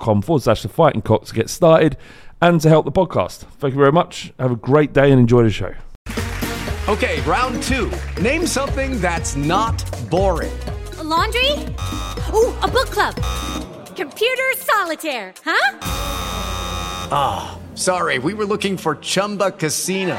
forward slash the fighting cock to get started and to help the podcast. Thank you very much. Have a great day and enjoy the show. Okay, round two. Name something that's not boring. A laundry? Ooh, a book club. Computer solitaire, huh? Ah, oh, sorry, we were looking for Chumba Casino.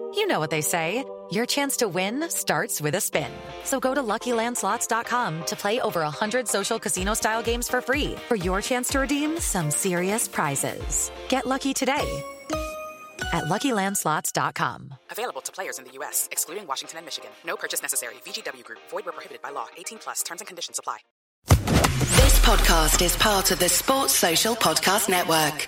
You know what they say. Your chance to win starts with a spin. So go to LuckyLandSlots.com to play over 100 social casino-style games for free for your chance to redeem some serious prizes. Get lucky today at LuckyLandSlots.com. Available to players in the U.S., excluding Washington and Michigan. No purchase necessary. VGW Group. Void where prohibited by law. 18 plus. Terms and conditions apply. This podcast is part of the Sports Social Podcast Network.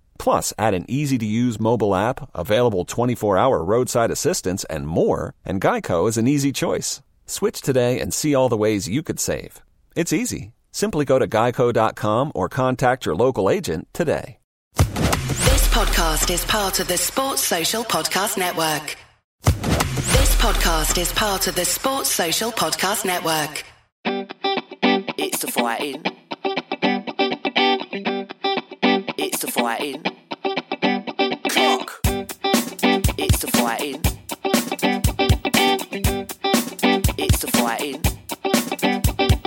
Plus, add an easy to use mobile app, available 24 hour roadside assistance, and more, and Geico is an easy choice. Switch today and see all the ways you could save. It's easy. Simply go to geico.com or contact your local agent today. This podcast is part of the Sports Social Podcast Network. This podcast is part of the Sports Social Podcast Network. It's the fighting. It's fighting. Clock. It's the fighting. It's the fighting.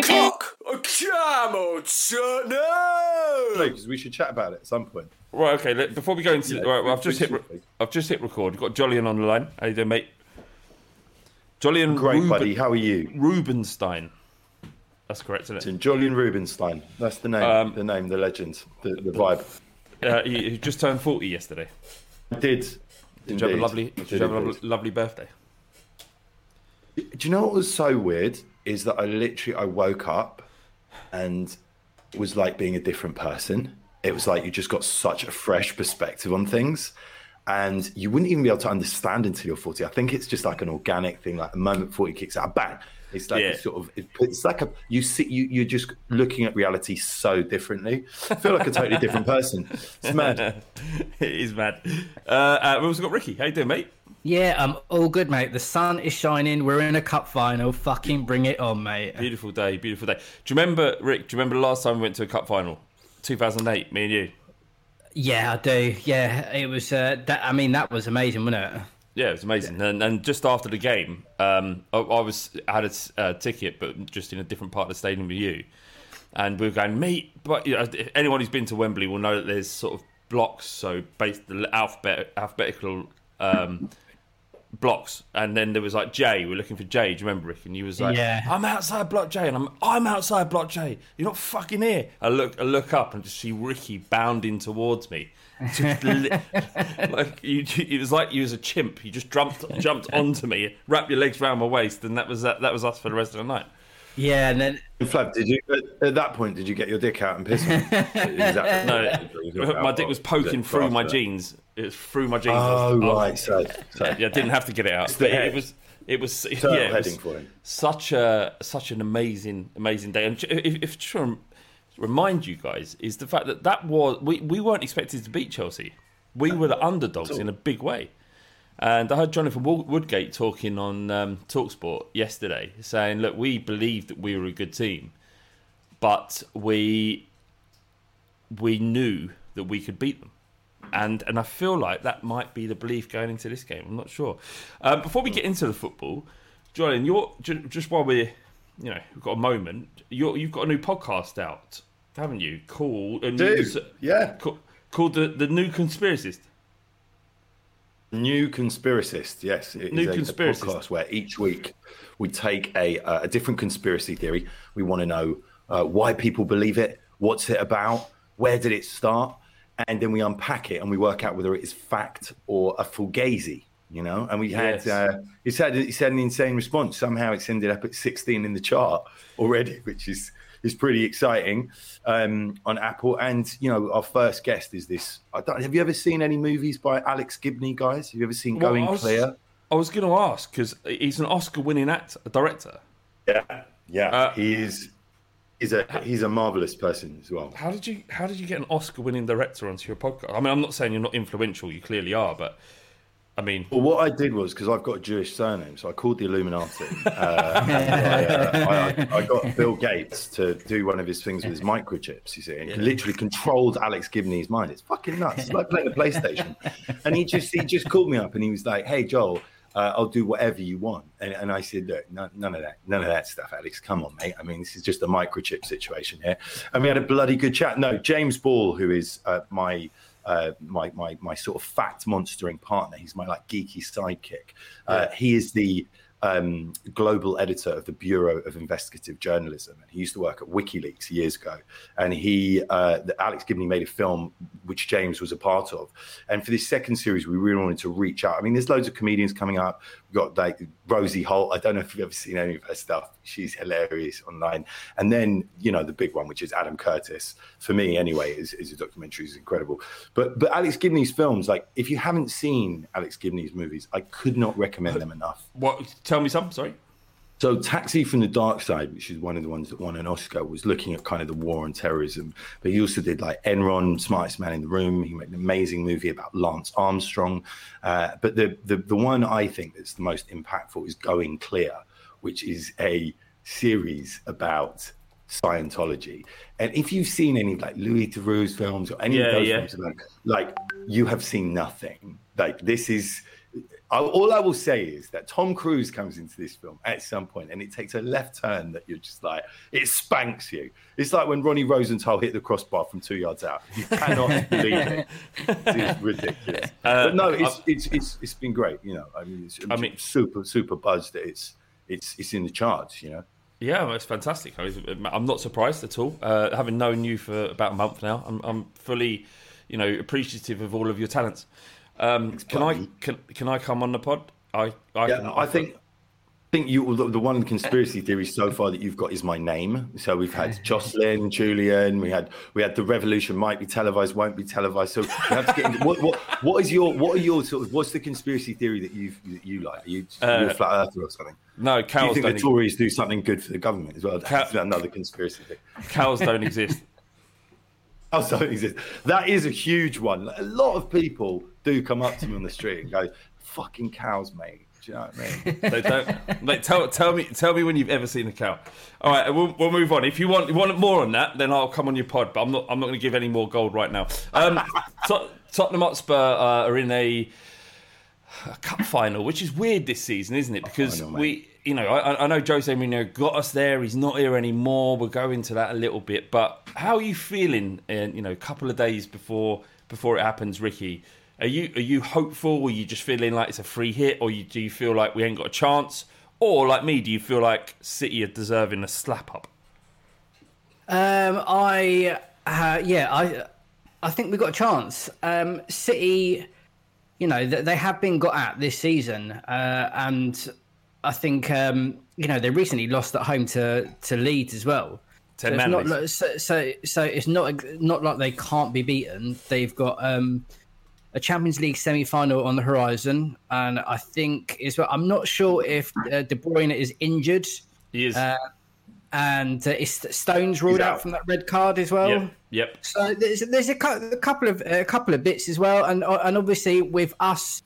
Clock. Come on, son. No. because we should chat about it at some point. Right, okay. Let, before we go into, Yeah, right, well, I've just hit, quickly. I've just hit record. You've got Jolyon on the line. How you doing, mate? Jolyon Great, Ruben- buddy. How are you? Rubinstein. That's correct, isn't it? It's Julian Rubinstein. That's the name. Um, the name. The legend. The, the vibe. Uh, he, he just turned forty yesterday. I did. Did you have a lovely? Did you have a lovely, lovely birthday? Do you know what was so weird? Is that I literally I woke up and was like being a different person. It was like you just got such a fresh perspective on things. And you wouldn't even be able to understand until you're 40. I think it's just like an organic thing. Like the moment 40 kicks out, bang. It's like Yeah. a sort of, it's like a, you see, you, you're just looking at reality so differently. I feel like a totally different person. It's mad. it is mad. Uh, uh, we also got Ricky. How you doing, mate? Yeah, I'm all good, mate. The sun is shining. We're in a cup final. Fucking bring it on, mate. Beautiful day, beautiful day. Do you remember, Rick? Do you remember the last time we went to a cup final? 2008, me and you. Yeah, I do. Yeah, it was. Uh, that, I mean, that was amazing, wasn't it? Yeah, it was amazing. And, and just after the game, um, I, I was I had a uh, ticket, but just in a different part of the stadium with you. and we were going, mate. But you know, anyone who's been to Wembley will know that there's sort of blocks, so based the alphabet alphabetical um, blocks, and then there was like Jay. We're looking for Jay. Do you remember, Rick? And you was like, Yeah. I'm outside block J, and I'm I'm outside block J. You're not fucking here. I look I look up and just see Ricky bounding towards me. Just li- like you, it was like you was a chimp. You just jumped jumped onto me, wrapped your legs around my waist, and that was that. That was us for the rest of the night. Yeah, and then Flav, did you at, at that point? Did you get your dick out and piss? on him? No, my dick was poking it through my jeans. It was through my jeans. Oh I was- right, so, so yeah, I didn't have to get it out. It's But it, was it was Turtle yeah, it was for him. such a such an amazing amazing day. And if, if to remind you guys is the fact that that was we, we weren't expected to beat Chelsea. We were the underdogs in a big way. And I heard Jonathan Woodgate talking on um, Talksport yesterday, saying, "Look, we believed that we were a good team, but we we knew that we could beat them." And and I feel like that might be the belief going into this game. I'm not sure. Um, before we get into the football, Julian, you're just while we're you know we've got a moment. You're, you've got a new podcast out, haven't you? Called a Do, new, yeah. ca- called the the new conspiracist. New Conspiracist, yes. It is New a, a Conspiracist. podcast where each week we take a, uh, a different conspiracy theory. We want to know uh, why people believe it, what's it about, where did it start, and then we unpack it and we work out whether it is fact or a fugazi. You know, and we had Yes. uh, it's had it's had an insane response. Somehow it's ended up at 16 in the chart already, which is is pretty exciting um, on Apple. And you know, our first guest is this. I don't, have you ever seen any movies by Alex Gibney, guys? Have you ever seen Well, Going I was- Clear? I was going to ask because he's an Oscar-winning actor, director. Yeah, yeah. Uh, he is. He's a he's a marvelous person as well. How did you How did you get an Oscar-winning director onto your podcast? I mean, I'm not saying you're not influential. You clearly are, but I mean, Well, what I did was because I've got a Jewish surname, so I called the Illuminati. Uh, I, uh, I, I got Bill Gates to do one of his things with his microchips. You see, and literally controlled Alex Gibney's mind. It's fucking nuts. It's like playing a PlayStation. And he just he just called me up and he was like, "Hey, Joel." Uh, I'll do whatever you want, and, and I said, "Look, no, none of that, none of that stuff, Alex. Come on, mate. I mean, this is just a microchip situation here." And we had a bloody good chat. No, James Ball, who is uh, my uh, my my my sort of fact monstering partner. He's my like geeky sidekick. Uh, he is the um, global editor of the Bureau of Investigative Journalism, and he used to work at WikiLeaks years ago. And he, uh, the, Alex Gibney, made a film which James was a part of. And for this second series, we really wanted to reach out. I mean, there's loads of comedians coming up. Got like Rosie Holt. I don't know if you've ever seen any of her stuff. She's hilarious online. And then you know the big one, which is Adam Curtis. For me, anyway, is, is a documentary. is incredible. But but Alex Gibney's films, like if you haven't seen Alex Gibney's movies, I could not recommend them enough. what? Tell me some. Sorry. So, Taxi from the Dark Side, which is one of the ones that won an Oscar, was looking at kind of the war on terrorism. But he also did like Enron, Smartest Man in the Room. He made an amazing movie about Lance Armstrong. Uh, but the, the the one I think that's the most impactful is Going Clear, which is a series about Scientology. And if you've seen any like Louis Theroux's films or any Yeah, of those yeah. films about like you have seen nothing. Like this is I, all I will say is that Tom Cruise comes into this film at some point and it takes a left turn that you're just like it spanks you. It's like when Ronnie Rosenthal hit the crossbar from two yards out. You cannot believe it. It's ridiculous. Uh, but no, it's, it's it's it's been great. You know, I mean, it's, I mean- super super buzzed that it's it's it's in the charts. You know. Yeah, well, it's fantastic. I mean, I'm not surprised at all. Uh, having known you for about a month now, I'm, I'm fully, you know, appreciative of all of your talents. Um, can I can, can I come on the pod? I I, Yeah, can I think I think you the, the one conspiracy theory so far that you've got is my name. So we've had Jocelyn, Julian, we had we had the revolution might be televised, won't be televised. So we have to get into what what what is your what are your sort of what's the conspiracy theory that you that you like? Are you you a flat earther or something? no Do you think don't the Tories do something good for the government as well? That's another conspiracy thing. cows don't exist. Oh, so exists. That is a huge one. A lot of people do come up to me on the street and go, "Fucking cows, mate." Do you know what I mean? They don't. Like, tell tell me tell me when you've ever seen a cow. All right, we'll, we'll move on. If you want you want more on that, then I'll come on your pod. But I'm not I'm not going to give any more gold right now. Um, Tot- Tottenham Hotspur uh, are in a, a cup final, which is weird this season, isn't it? Because final, we you know, I, I know Jose Mourinho got us there. He's not here anymore. We'll go into that a little bit. But how are you feeling? In, you know, a couple of days before before it happens, Ricky. Are you are you hopeful? Are you just feeling like it's a free hit, or you, do you feel like we ain't got a chance? Or like me, do you feel like City are deserving a slap up? Um, I uh, yeah, I I think we got a chance. Um, City, you know, they have been got at this season, uh, and I think um, you know they recently lost at home to to Leeds as well. So, it's not, like- so so so it's not not like they can't be beaten. They've got um, a Champions League semi final on the horizon, and I think is well. I'm not sure if uh, De Bruyne is injured. He is. Uh, and uh, is Stones ruled out from that red card as well. Yep. Yep. So there's there's a, a couple of a couple of bits as well, and uh, and obviously with us,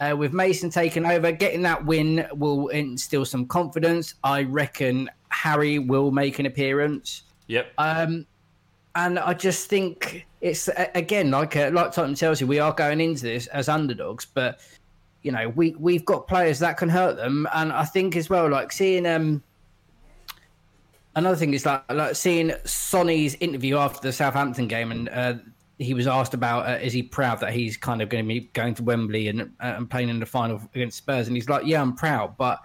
uh, with Mason taking over, getting that win will instill some confidence. I reckon Harry will make an appearance. Yep. Um, and I just think it's again like uh, like Tottenham tells you, we are going into this as underdogs, but you know we we've got players that can hurt them, and I think as well like seeing um another thing is like like seeing Sonny's interview after the Southampton game, and uh, he was asked about uh, is he proud that he's kind of going to be going to Wembley and uh, and playing in the final against Spurs, and he's like, yeah, I'm proud, but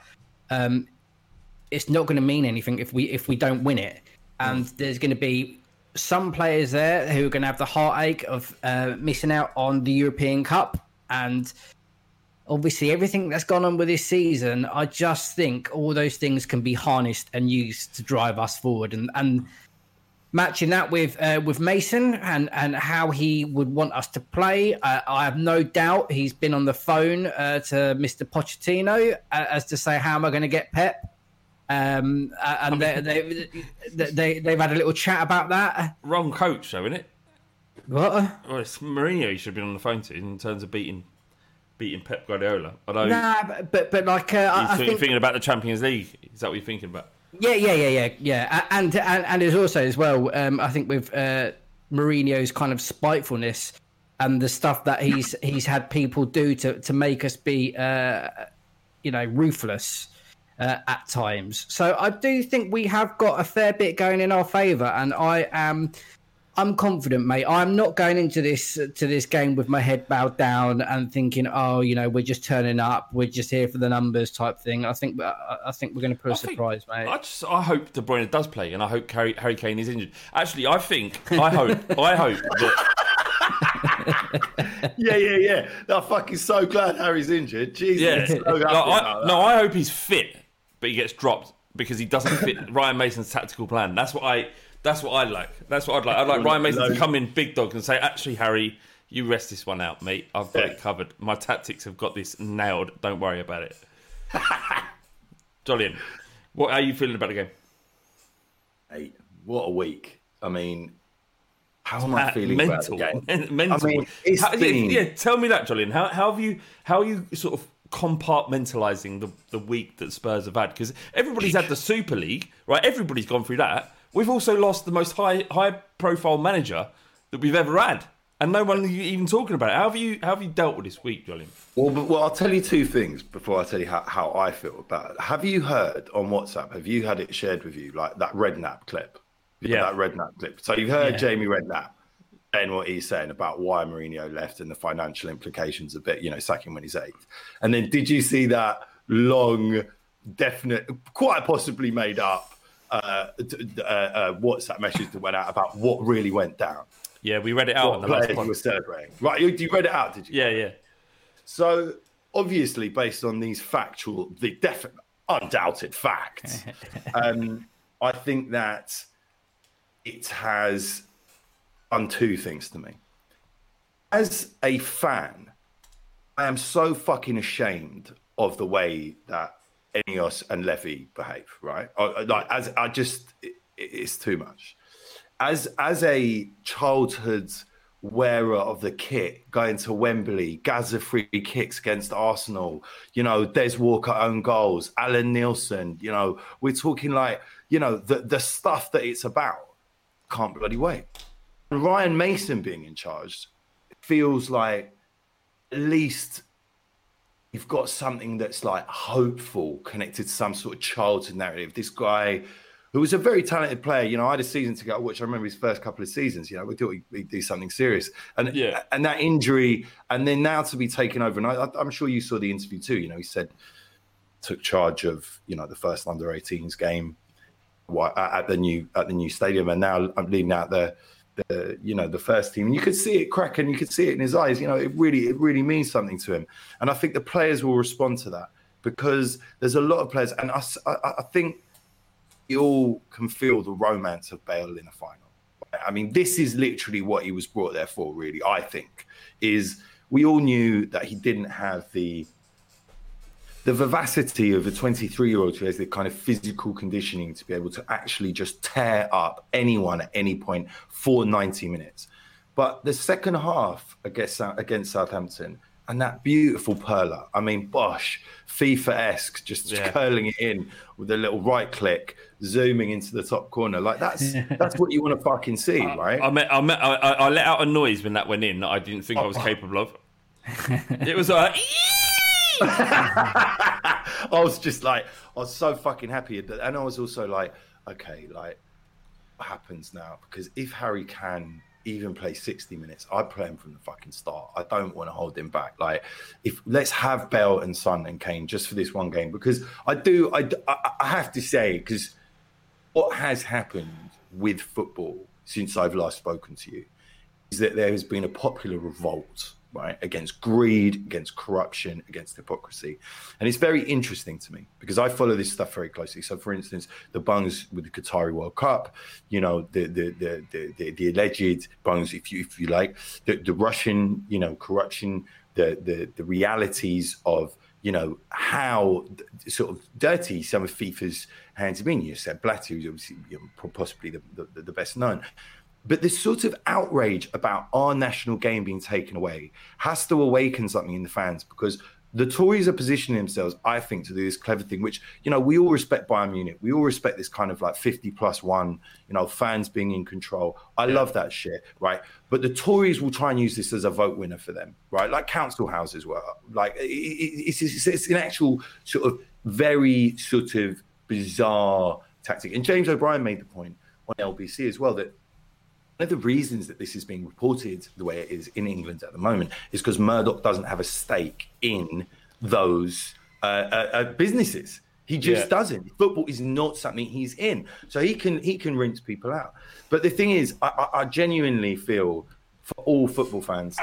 um, it's not going to mean anything if we if we don't win it, and there's going to be some players there who are going to have the heartache of uh, missing out on the European Cup. And obviously everything that's gone on with this season, I just think all those things can be harnessed and used to drive us forward. And and matching that with uh, with Mason and and how he would want us to play, uh, I have no doubt he's been on the phone uh, to Mr. Pochettino uh, as to say how am I going to get Pep. Um, and they, they, they, they, they've had a little chat about that. Wrong coach, though, isn't it? What? Well, it's Mourinho you should have been on the phone to in terms of beating beating Pep Guardiola. Although Nah, but, but, but like, uh, I, you're I thi- think thinking about the Champions League. Is that what you're thinking about? Yeah, yeah, yeah, yeah, yeah. And and and it's also as well. Um, I think with uh, Mourinho's kind of spitefulness and the stuff that he's he's had people do to to make us be, uh, you know, ruthless uh, at times. So I do think we have got a fair bit going in our favour, and I am. I'm confident, mate. I'm not going into this to this game with my head bowed down and thinking, "Oh, you know, we're just turning up. We're just here for the numbers," type thing. I think, I I think we're going to put a I think- surprise, mate. I just I hope De Bruyne does play, and I hope Harry, Harry Kane is injured. Actually, I think I hope I hope that yeah, yeah, yeah. I'm fucking so glad Harry's injured. Jesus. yeah. so No, I, no, I hope he's fit, but he gets dropped because he doesn't fit Ryan Mason's tactical plan. That's what I. That's what I'd like. That's what I'd like. I'd like Ryan Mason to come in big dog and say, "Actually, Harry, you rest this one out, mate. I've got it covered. My tactics have got this nailed. Don't worry about it." Jolyon, what are you feeling about the game? Eight. what a week. I mean, how am I feeling mental, about the game? mental. I mean, it's How- yeah, been- yeah, tell me that, Jolyon. How, how have you how are you sort of compartmentalizing the, the week that Spurs have had? Because everybody's had the Super League, right? Everybody's gone through that. We've also lost the most high high profile manager that we've ever had, and no one even talking about it. How have you how have you dealt with this week, Jolyon? Well, well, I'll tell you two things before I tell you how, how I feel about it. Have you heard on WhatsApp? Have you had it shared with you, like that Redknapp clip? Yeah. that Redknapp clip. So you've heard Yeah. Jamie Redknapp saying what he's saying about why Mourinho left and the financial implications of it. You know, sacking when he's eighth. And then did you see that long, definite, quite possibly made up uh, uh, uh, WhatsApp message that went out about what really went down? Yeah, we read it out What on the last were celebrating? Right, you, you read it out, did you? Yeah, yeah. So obviously, based on these factual, the definite, undoubted facts, um, I think that it has done two things to me. As a fan, I am so fucking ashamed of the way that ENIC's and Levy behave. Right, like as I just, it, it's too much. As as a childhood wearer of the kit, going to Wembley, Gaza free kicks against Arsenal, you know, Des Walker own goals, Allan Nielsen, you know, we're talking like, you know, the the stuff that it's about. Can't bloody wait. Ryan Mason being in charge feels like at least you've got something that's like hopeful, connected to some sort of childhood narrative. This guy who was a very talented player. You know, I had a season to go, which I remember his first couple of seasons. You know, we thought he'd, he'd do something serious, and Yeah. and that injury, and then now to be taken over. And I, I'm sure you saw the interview too. You know, he said took charge of you know the first under 18s game at at the new at the new stadium, and now I'm leading out the. The, you know the first team, and you could see it crack, and you could see it in his eyes. You know, it really, it really means something to him, and I think the players will respond to that because there's a lot of players, and I think you all can feel the romance of Bale in a final. I mean, this is literally what he was brought there for, really. I think is we all knew that he didn't have the the vivacity of a 23 year old who has the kind of physical conditioning to be able to actually just tear up anyone at any point for 90 minutes. But the second half against against Southampton and that beautiful perler, I mean, Bosch, FIFA esque, just Yeah. curling it in with a little right click, zooming into the top corner. Like that's that's what you want to fucking see, right? I, met, I, met, I, I let out a noise when that went in that I didn't think I was oh. capable of. It was like, I was just like, I was so fucking happy, and I was also like, okay, like, what happens now? Because if Harry can even play sixty minutes, I play him from the fucking start. I don't want to hold him back. Like, if let's have Bell and Son and Kane just for this one game, because I do, I, I have to say, because what has happened with football since I've last spoken to you is that there has been a popular revolt, right, against greed, against corruption, against hypocrisy. And it's very interesting to me because I follow this stuff very closely. So, for instance, the bungs with the Qatari World Cup, you know, the the the the, the, the alleged bungs, if you if you like, the, the Russian, you know, corruption, the the the realities of you know how sort of dirty some of FIFA's hands have been. You said Blatter, who's obviously you know, possibly the, the, the best known. But this sort of outrage about our national game being taken away has to awaken something in the fans because the Tories are positioning themselves, I think, to do this clever thing, which, you know, we all respect Bayern Munich. We all respect this kind of like 50 plus one, you know, fans being in control. I love that shit, right? But the Tories will try and use this as a vote winner for them, right? Like council houses were. Like, it- it- it's, it's, it's an actual sort of very sort of bizarre tactic. And James O'Brien made the point on LBC as well that of the reasons that this is being reported the way it is in England at the moment is because Murdoch doesn't have a stake in those uh, uh, uh, businesses. He just Yeah. doesn't. Football is not something he's in, so he can he can rinse people out. But the thing is, I, I, I genuinely feel for all football fans,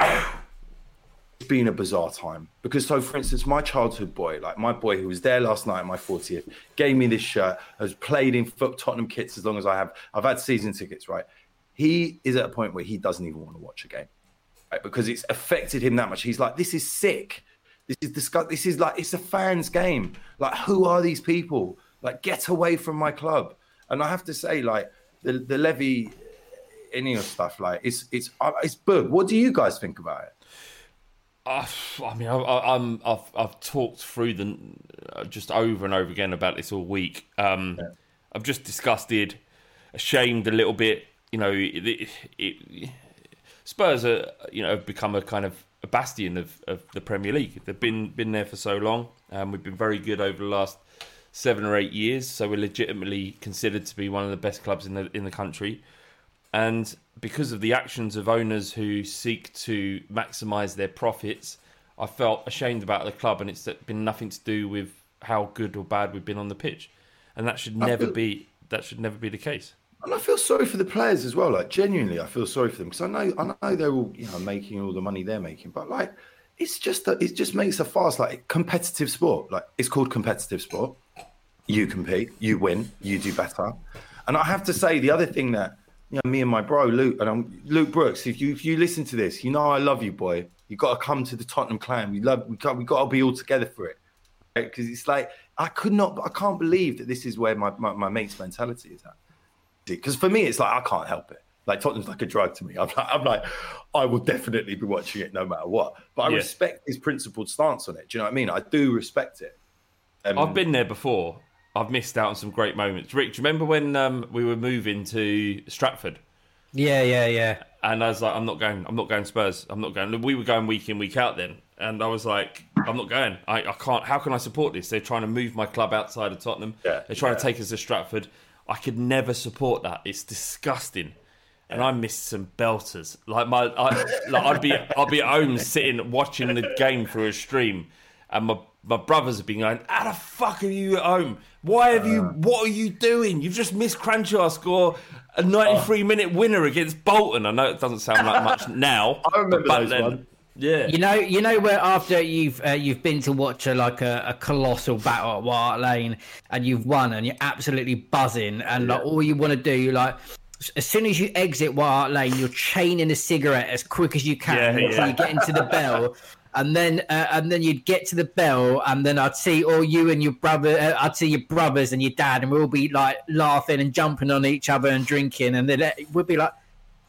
it's been a bizarre time because so for instance my childhood boy like my boy who was there last night at my 40th gave me this shirt has played in foot tottenham kits as long as i have i've had season tickets right he is at a point where he doesn't even want to watch a game right? because it's affected him that much. He's like this is sick. This is disgust this is like it's a fans game. Like who are these people? Like get away from my club. And i have to say like the, the levy any of stuff like it's it's uh, it's bug what do you guys think about it? Uh, I mean, I, I, I'm, I've, I've talked through the uh, just over and over again about this all week. Um, I'm just disgusted, ashamed a little bit. You know, it, it, it, Spurs are, you know, have become a kind of a bastion of, of the Premier League. They've been been there for so long. Um, we've been very good over the last seven or eight years, so we're legitimately considered to be one of the best clubs in the in the country. And because of the actions of owners who seek to maximise their profits, I felt ashamed about the club, and it's been nothing to do with how good or bad we've been on the pitch, and that should never be that should never be the case. And I feel sorry for the players as well. Like genuinely, I feel sorry for them because I know I know they're all you know making all the money they're making, but like it's just that it just makes a fast like competitive sport. Like it's called competitive sport. You compete, you win, you do better. And I have to say the other thing that you know, me and my bro Luke and I'm Luke Brooks. If you if you listen to this, you know I love you, boy. You got to come to the Tottenham clan. We love we got we got to be all together for it because it's like I could not, I can't believe that this is where my my, my mate's mentality is at because for me it's like I can't help it. Like Tottenham's like a drug to me. I'm like, I'm like, I will definitely be watching it no matter what. But I Yeah. respect his principled stance on it. Do you know what I mean? I do respect it. Um, I've been there before. I've missed out on some great moments. Rick, do you remember when um, we were moving to Stratford? Yeah, yeah, yeah. And I was like, I'm not going. I'm not going Spurs. I'm not going. We were going week in, week out then, and I was like, I'm not going. I, I can't. How can I support this? They're trying to move my club outside of Tottenham. Yeah, They're trying to take us to Stratford. I could never support that. It's disgusting. And I missed some belters. Like my, I, like I'd be, I'd be at home sitting watching the game through a stream, and my my brothers have been going, "How the fuck are you at home? Why have you? Uh. What are you doing? You've just missed Cranshaw score a 93 Oh. minute winner against Bolton. I know it doesn't sound like much now. I remember but those then, ones. Yeah, You know, you know where after you've uh, you've been to watch a, like a, a colossal battle at White Lane and you've won and you're absolutely buzzing and like all you want to do, like as soon as you exit White Lane, you're chaining a cigarette as quick as you can Yeah, until yeah. you get into the bell. And then, uh, and then you'd get to the bell, and then I'd see all you and your brother. Uh, I'd see your brothers and your dad, and we'll be like laughing and jumping on each other and drinking, and then uh, we'd be like,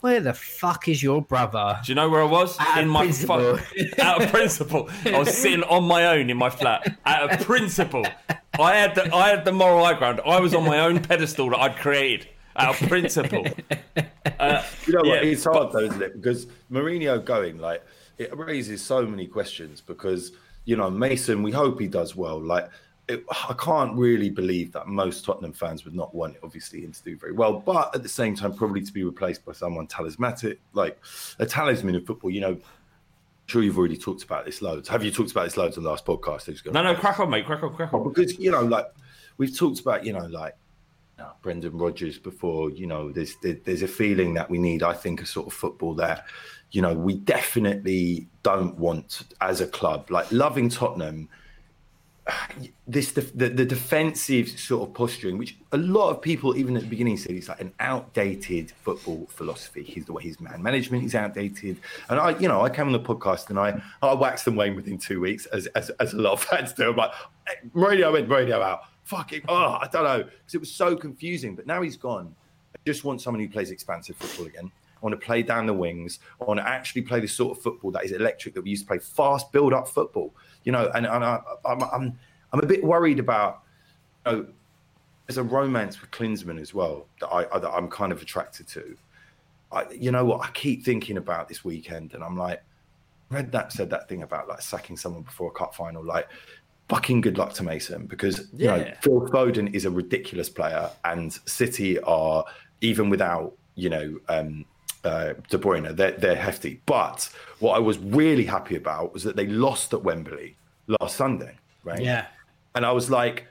"Where the fuck is your brother?" Do you know where I was? Out of in my principle. fu- out of principle. I was sitting on my own in my flat. Out of principle, I had the I had the moral high ground. I was on my own pedestal that I'd created. Out of principle. Uh, You know what? yeah, It's hard though, isn't it? Because Mourinho going like it raises so many questions. Because you know Mason, we hope he does well. Like it, I can't really believe that most Tottenham fans would not want, obviously, him to do very well. But at the same time, probably to be replaced by someone talismanic, like a talisman in football. You know, I'm sure you've already talked about this loads. Have you talked about this loads on the last podcast? Who's going no, no, crack on, mate. Crack on, crack on. because you know, like we've talked about, you know, like Brendan Rodgers before. You know, there's there, there's a feeling that we need. I think a sort of football that, you know, we definitely don't want as a club. Like loving Tottenham, this the, the, defensive sort of posturing, which a lot of people, even at the beginning, said it's like an outdated football philosophy. He's the way his man management is outdated, and I, you know, I came on the podcast and I I waxed and waned within two weeks, as as, as a lot of fans do. I'm like, Mourinho in, Mourinho out. Fucking, oh, I don't know, because it was so confusing. But now he's gone. I just want someone who plays expansive football again. I want to play down the wings. I want to actually play the sort of football that is electric that we used to play, fast build-up football. You know, and, and I, I'm, I'm I'm a bit worried about. You know, there's a romance with Klinsmann as well that I that I'm kind of attracted to. I, you know what? I keep thinking about this weekend, and I'm like, read that said that thing about like sacking someone before a cup final. Like, fucking good luck to Mason because you know Phil Foden is a ridiculous player, and City are even without you know um, uh, De Bruyne, they're they're hefty. But what I was really happy about was that they lost at Wembley last Sunday, right? Yeah. And I was like,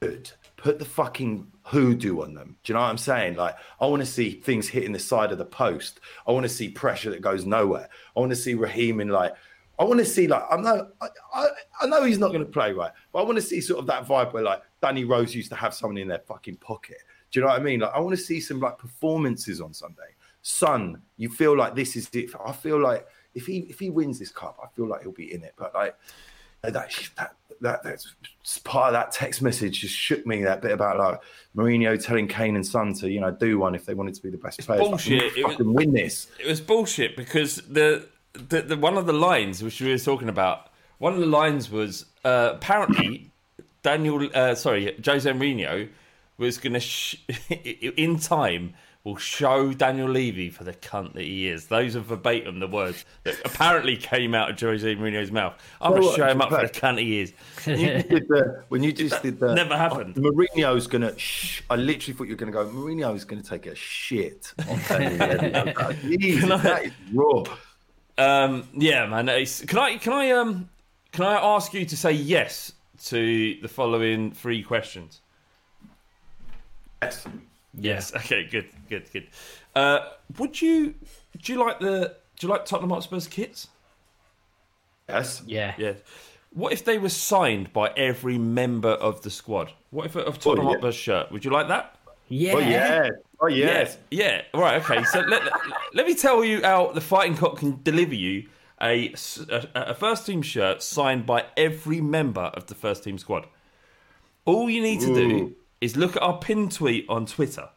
good. Put the fucking hoodoo on them. Do you know what I'm saying? Like, I want to see things hitting the side of the post. I want to see pressure that goes nowhere. I want to see Raheem in like, I want to see like, I know, I, I, I know he's not going to play right, but I want to see sort of that vibe where like Danny Rose used to have someone in their fucking pocket. Do you know what I mean? Like, I want to see some like performances on Sunday. Son, you feel like this is it. I feel like if he if he wins this cup, I feel like he'll be in it. But like that that that that's part of that text message just shook me that bit about like Mourinho telling Kane and Son to you know do one if they wanted to be the best players. Bullshit. to It was- win this. it was bullshit because the, the, the one of the lines which we were talking about, one of the lines was uh, apparently Daniel, uh, sorry, Jose Mourinho was going to sh- in time will show Daniel Levy for the cunt that he is. Those are verbatim the words that apparently came out of Jose Mourinho's mouth. I'm going to show him up for the cunt he is. When you just did the, when you just did the Never happened. Mourinho's gonna. Shh, I literally thought you were gonna go. Mourinho's gonna take a shit. on Daniel Levy. I was Jesus, that is raw. Um, yeah, man. Can I can I um can I ask you to say yes to the following three questions? Yes. Yes. Okay. Good. Good. Good. Uh, would you do you like the do you like Tottenham Hotspur's kits? Yes. Yeah. Yeah. What if they were signed by every member of the squad? What if a of Tottenham yeah. Hotspur's shirt? Would you like that? Yeah. Oh yes. Oh yes. Yeah. yeah. Right. Okay. So let, let me tell you how the Fighting Cock can deliver you a a first team shirt signed by every member of the first team squad. All you need to do Ooh. Is look at our pin tweet on Twitter,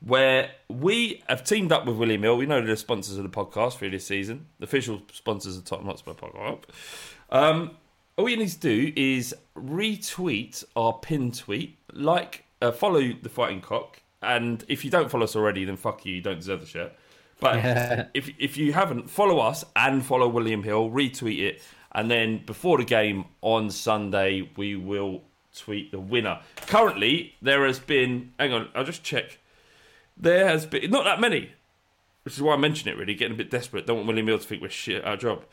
where we have teamed up with William Hill. We know they're the sponsors of the podcast for this season, the official sponsors of Tottenham Hotspur podcast. Um, all you need to do is retweet our pin tweet, like, uh, follow the Fighting Cock, and if you don't follow us already, then fuck you, you don't deserve the shirt. But if if you haven't, follow us and follow William Hill, retweet it, And then before the game on Sunday, we will tweet the winner. Currently, there has been. Hang on, I'll just check. There has been not that many, which is why I mention it. Really, getting a bit desperate. Don't want William Hill to think we're shit at our job.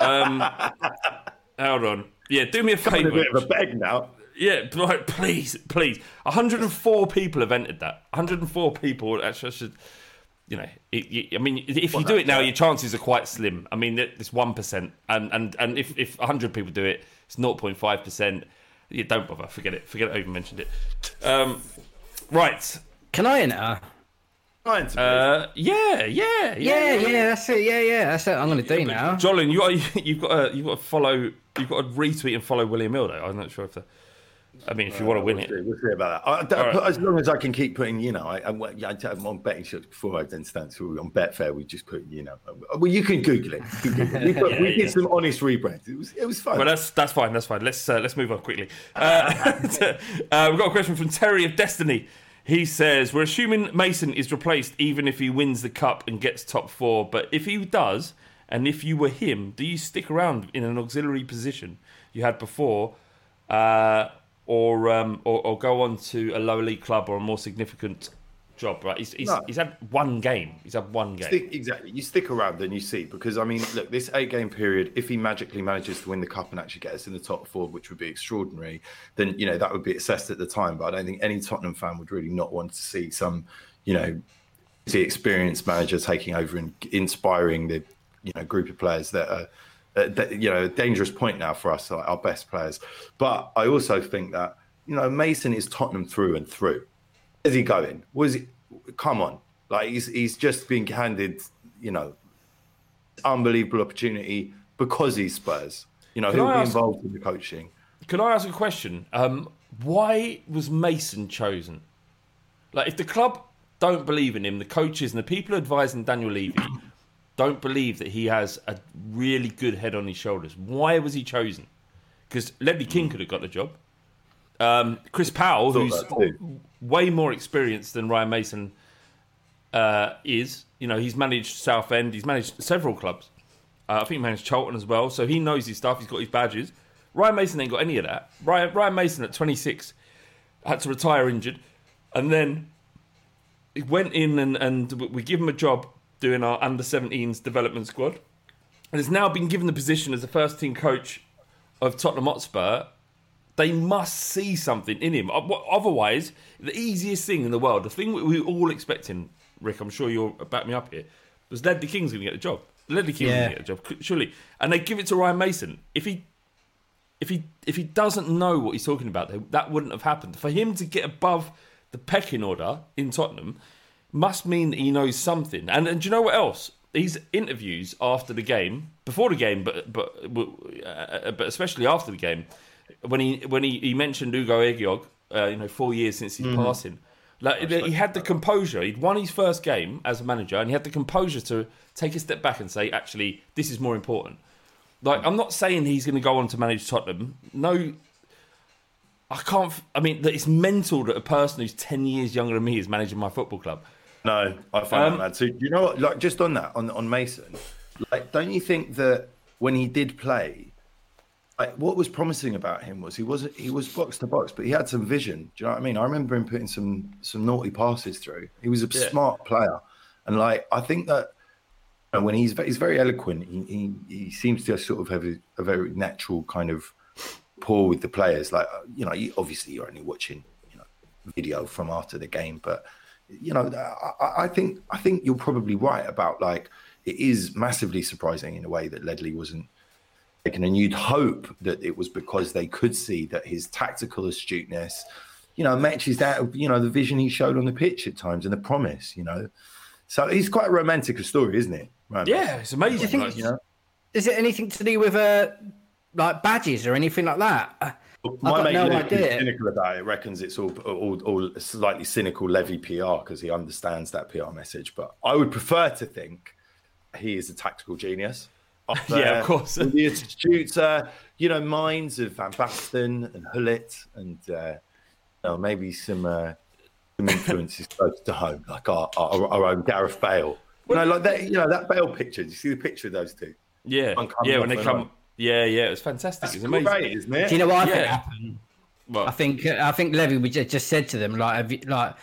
Um, hold on. Yeah, do me a favour. a bit of a beg now. Yeah, like, please, please. 104 people have entered that. 104 people. Actually, I should, you know, it, it- I mean, if you do it now, your chances are quite slim. I mean, it's one percent, and and and if if 100 people do it, it's 0.5 percent. Yeah, don't bother. Forget it. Forget it. I even mentioned it. Um, right. Can I enter? Uh, yeah, yeah, yeah, Yeah, yeah, that's it. Yeah, yeah, that's it. I'm going to do now. Jolin, you got you've got to, you've got to follow. You've got to retweet and follow William Hill. Though I'm not sure if the. I mean, if you want to win we'll it, See, we'll see about that. I, that- All right. As long as I can keep putting, you know, I, I, I, I'm on betting shops before I then stand. So on Betfair, we just put, you know, well, you can Google it. Can Google it. We, put, Yeah, we yeah. did some honest rebrands. It was, it was fun. Well, that's that's fine. That's fine. Let's uh, let's move on quickly. Uh, uh, we've got a question from Terry of Destiny. He says we're assuming Mason is replaced even if he wins the cup and gets top four. But if he does, and if you were him, do you stick around in an auxiliary position you had before, uh, or, um, or or go on to a lower league club or a more significant job? Right? He's he's, No. he's had one game. He's had one game. Stick, exactly. You stick around and you see because I mean, look, this eight-game period. If he magically manages to win the cup and actually get us in the top four, which would be extraordinary, then you know that would be assessed at the time. But I don't think any Tottenham fan would really not want to see some, you know, the experienced manager taking over and inspiring the, you know, group of players that are. Uh, you know, a dangerous point now for us, like our best players. But I also think that you know Mason is Tottenham through and through. Where's he going? Was he? Come on, like he's he's just been handed, you know, unbelievable opportunity because he's Spurs. You know, Can he'll I be ask- involved in the coaching. Can I ask a question? Um, why was Mason chosen? Like, if the club don't believe in him, the coaches and the people advising Daniel Levy don't believe that he has a really good head on his shoulders, why was he chosen? Because Ledley King could have got the job. Um, Chris Powell, who's way more experienced than Ryan Mason uh, is, you know, he's managed Southend, he's managed several clubs. Uh, I think he managed Charlton as well, so he knows his stuff. He's got his badges. Ryan Mason ain't got any of that. Ryan, Ryan Mason at 26 had to retire injured, and then he went in and, and we give him a job doing our under 17s development squad, and has now been given the position as the first team coach of Tottenham Hotspur. They must see something in him. Uh, otherwise, the easiest thing in the world, the thing we we were all expecting, Rick, I'm sure you'll back me up here, was Ledley King's going to get the job. Ledley King's Yeah. going to get the job, surely. And they give it to Ryan Mason. If he if he if he doesn't know what he's talking about, that wouldn't have happened. For him to get above the pecking order in Tottenham must mean that he knows something. And, and do you know what else? These interviews after the game, before the game, but but uh, but especially after the game, when he when he, he mentioned Ugo Ehiogu, uh, you know, four years since his Mhm. passing, like he had the composure. He'd won his first game as a manager, and he had the composure to take a step back and say, actually, this is more important. Like, I'm not saying he's going to go on to manage Tottenham. No, I can't. I mean, that it's mental that a person who's 10 years younger than me is managing my football club. No, I find Um, that mad. So you know what? Like just on that, on on Mason, like don't you think that when he did play, like what was promising about him was he wasn't he was box to box, but he had some vision. Do you know what I mean? I remember him putting some some naughty passes through. He was a Yeah. smart player, and like I think that And when he's he's very eloquent, he he, he seems to sort of have a, a very natural kind of rapport with the players. Like you know, you, obviously you're only watching you know video from after the game, but you know, I- I, I think I think you're probably right about like it is massively surprising in a way that Ledley wasn't taken, and you'd hope that it was because they could see that his tactical astuteness, you know, matches that you know the vision he showed on the pitch at times and the promise, you know. So he's quite a romantic a story, isn't it? Ryan Yeah, it's amazing. Do you think like, you know. Is it anything to do with uh, like badges or anything like that? My mate no Luke, who's idea. cynical about it, reckons it's all, all, all slightly cynical Levy PR because he understands that PR message. But I would prefer to think he is a tactical genius. Yeah, of course. the astute, uh, you know, minds of Van Basten and Gullit and uh, you know, maybe some uh, some influences close to home, like our, our, our own Gareth Bale. You know, like that. You know that Bale picture. Do you see the picture of those two? Yeah, yeah. When they come, on. Yeah, yeah, it was fantastic. It was amazing. Great, isn't it? Do you know what I think happened? Well, I think I think Levy we just, just said to them like, have you, like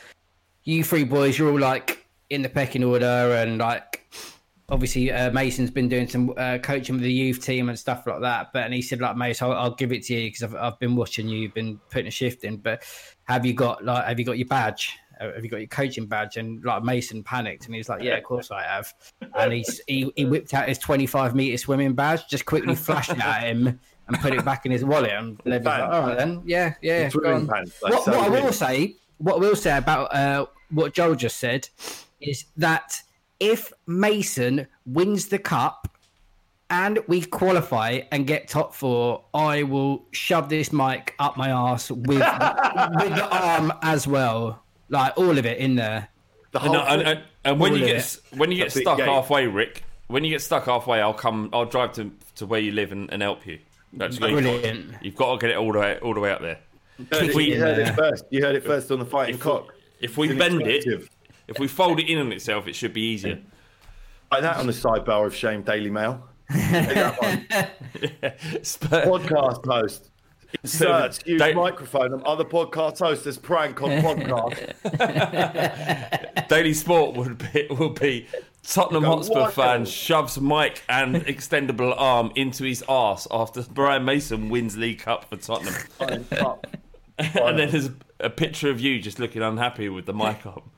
you three boys, you're all like in the pecking order, and like obviously uh, Mason's been doing some uh, coaching with the youth team and stuff like that. But and he said like Mason, I'll, I'll give it to you because I've, I've been watching you, you've been putting a shift in. But have you got like have you got your badge? Have you got your coaching badge? And like Mason panicked and he was like, "Yeah, of course I have." And he's he, he whipped out his 25 meter swimming badge, just quickly flashed it at him and put it back in his wallet. And Levy's like, "All right then, yeah, yeah." It's go swimming on." pants, like, what, so what I will say, what I will say about uh, what Joel just said is that if Mason wins the cup and we qualify and get top four, I will shove this mic up my ass with with the arm as well, like all of it in there. The and, whole and, and, and when you get it. when you get That's a big stuck game. halfway, Rick, when you get stuck halfway, I'll come. I'll drive to to where you live and, and help you. That's you've got- Brilliant. You've got to get it all the way all the way up there. You heard, it, we- you heard it first. You heard it first on the fighting If we- cock. If we It's bend it, if we fold it in on itself, it should be easier. Like that on the sidebar of Shame Daily Mail. That one. Spur- podcast host. Inserts uh, uh, use They- microphone on other podcast hosts as prank on podcast. Daily Sport would be will be Tottenham Go Hotspur fan shoves mic and extendable arm into his arse after Ryan Mason wins League Cup for Tottenham. and then there's a picture of you just looking unhappy with the mic on.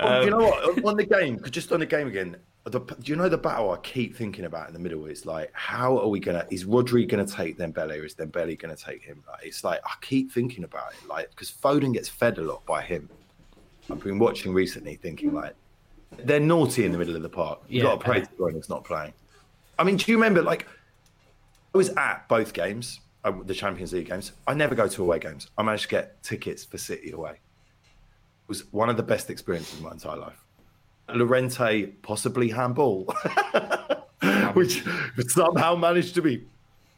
Oh, do you know what? On the game, just on the game again. The, do you know the battle I keep thinking about in the middle is like, how are we gonna? Is Rodri gonna take Dembele, or is Dembele gonna take him? Like, it's like I keep thinking about it, like because Foden gets fed a lot by him. I've been watching recently, thinking like they're naughty in the middle of the park. You Yeah. got to pray to God it's not playing. I mean, do you remember like I was at both games, uh, the Champions League games. I never go to away games. I managed to get tickets for City away. It was one of the best experiences of my entire life. Llorente possibly handball, which somehow managed to be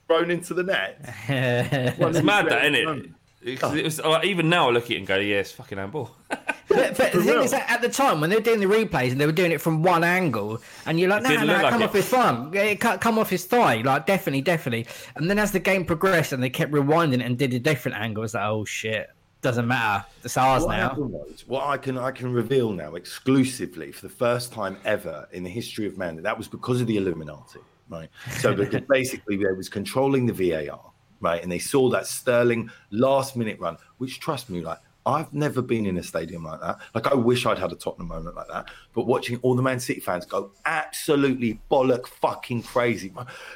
thrown into the net. It's mad that, isn't it? Because it was, like, even now I look at it and go, yeah, it's fucking handball. But, but the thing is that at the time when they were doing the replays and they were doing it from one angle, and you're like, no, didn't no, look like come it." off his thumb, it come off his thigh, like definitely, definitely. And then as the game progressed and they kept rewinding it and did a different angle, it's like, oh shit, doesn't matter, it's ours What now. was, what I can I can reveal now exclusively for the first time ever in the history of man, that was because of the Illuminati, right? So because basically they was controlling the VAR, right? And they saw that Sterling last minute run, which trust me, like I've never been in a stadium like that. Like I wish I'd had a Tottenham moment like that. But watching all the Man City fans go absolutely bollock fucking crazy,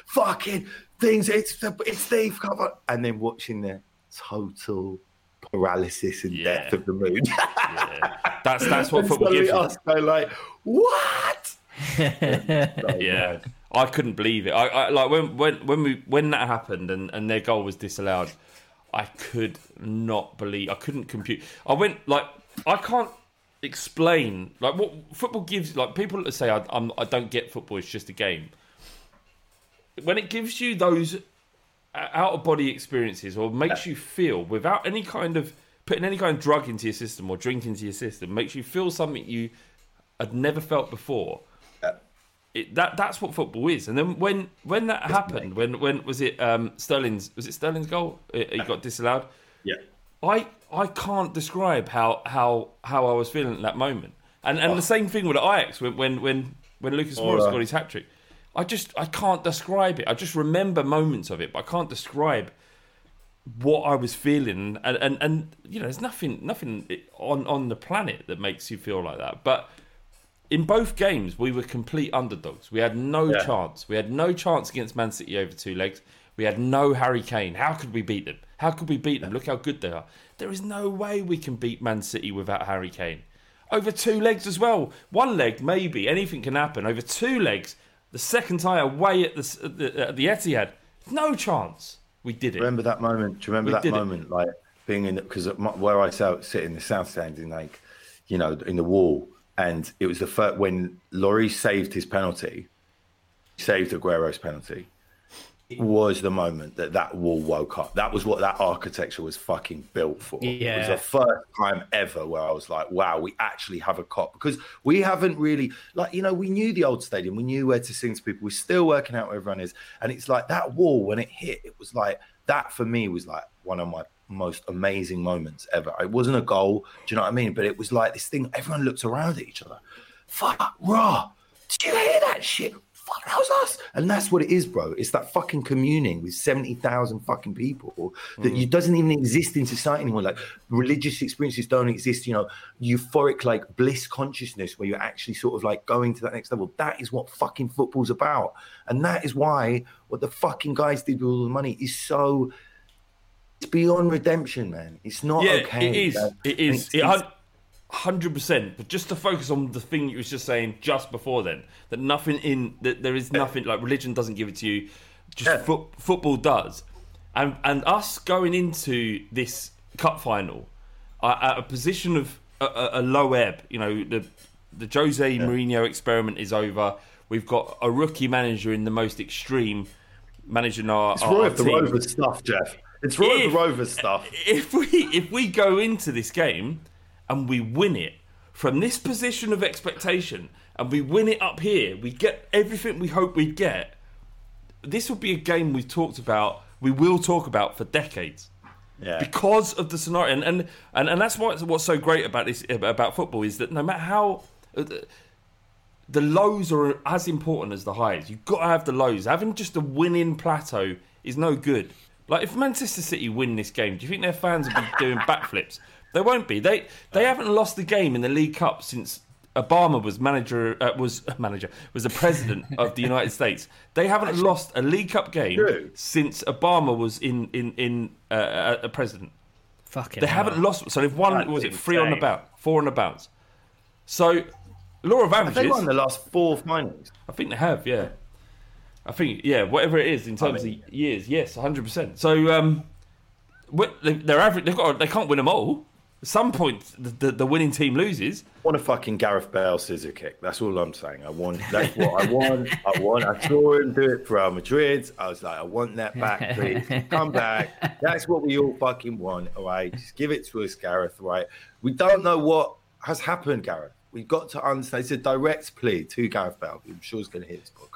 fucking things. It's it's Steve cover, and then watching the total paralysis and Yeah. death of the mood. That's that's what football gives you. us like, what? Yeah, I couldn't believe it. I, I like when when when we when that happened and and their goal was disallowed. I could not believe. I couldn't compute. I went like I can't explain like what football gives. Like people that say I, I'm I don't get football. It's just a game. When it gives you those out of body experiences or makes you feel without any kind of putting any kind of drug into your system or drink into your system makes you feel something you had never felt before it, that that's what football is and then when when that happened when when was it um sterling's was it sterling's goal he he got disallowed Yeah. I I can't describe how how how I was feeling at that moment. And and the same thing with Ajax when when when, when Lucas Moura uh, got his hat trick. I just I can't describe it. I just remember moments of it, but I can't describe what I was feeling. And and, and you know, there's nothing nothing on on the planet that makes you feel like that. But in both games, we were complete underdogs. We had no Yeah. chance. We had no chance against Man City over two legs. We had no Harry Kane. How could we beat them? How could we beat them? Look how good they are. There is no way we can beat Man City without Harry Kane. Over two legs as well. One leg, maybe. Anything can happen. Over two legs, the second tie away at the, at the, at the Etihad. No chance. We did it. Remember that moment? Do you remember We that did it. moment? Like being in because where I sat, sit in the south stand in like, you know, in the wall, and it was the first when Lloris saved his penalty, saved Aguero's penalty. It was the moment that that wall woke up. That was what that architecture was fucking built for. It was the first time ever where I was like, wow, we actually have a cop because we haven't really, like, you know, we knew the old stadium, we knew where to sing to people, we're still working out where everyone is. And it's like that wall, when it hit, it was like, that for me was like one of my most amazing moments ever. It wasn't a goal, do you know what I mean? But it was like this thing, everyone looked around at each other. Fuck, raw. Did you hear that shit? Fuck, that was us. And that's what it is, bro. It's that fucking communing with 70,000 fucking people that you mm. doesn't even exist in society anymore. Like religious experiences don't exist, you know, euphoric, like bliss consciousness where you're actually sort of like going to that next level. That is what fucking football's about. And that is why what the fucking guys did with all the money is so. It's beyond redemption, man. It's not yeah, okay. it is. It is. It's- It hundred percent. But just to focus on the thing you was just saying just before then, that nothing in that there is nothing like religion doesn't give it to you, just foot, football does, and and us going into this cup final uh, at a position of a, a, low ebb. You know the the Jose Mourinho experiment is over. We've got a rookie manager in the most extreme managing our. It's our, Roy our the team. Rovers stuff, Jeff. It's of If- the Rovers stuff. if we if we go into this game and we win it from this position of expectation and we win it up here, we get everything we hope we'd get. This will be a game we've talked about. We will talk about for decades Yeah. because of the scenario, and and and, and that's why it's, what's so great about this about football is that no matter how. uh, the- the lows are as important as the highs. You've got to have the lows. Having just a winning plateau is no good. Like if Manchester City win this game, do you think their fans will be doing backflips? They won't be. They they haven't lost the game in the League Cup since Obama was manager uh, was manager was the president of the United States. They haven't lost a League Cup game True. since Obama was in in in uh, a president. Fucking They hell. haven't lost. So they've won. That's was it three on the insane. bounce, four on the bounce? So law of Have averages. they won the last four finals? I think they have, yeah. I think, yeah, whatever it is in terms mean- of years, yes, hundred percent. So, um, they- they're average. They've got. They can't win them all. At some point, the, the, the winning team loses. I want a fucking Gareth Bale scissor kick. That's all I'm saying. I want. That's what I want. I want. I saw him do it for Real Madrid. I was like, I want that back, please. Come back. That's what we all fucking want. All right, just give it to us, Gareth. Right. We don't know what has happened, Gareth. We've got to understand. It's a direct plea to Gareth Bale. I'm sure he's going to hear this podcast.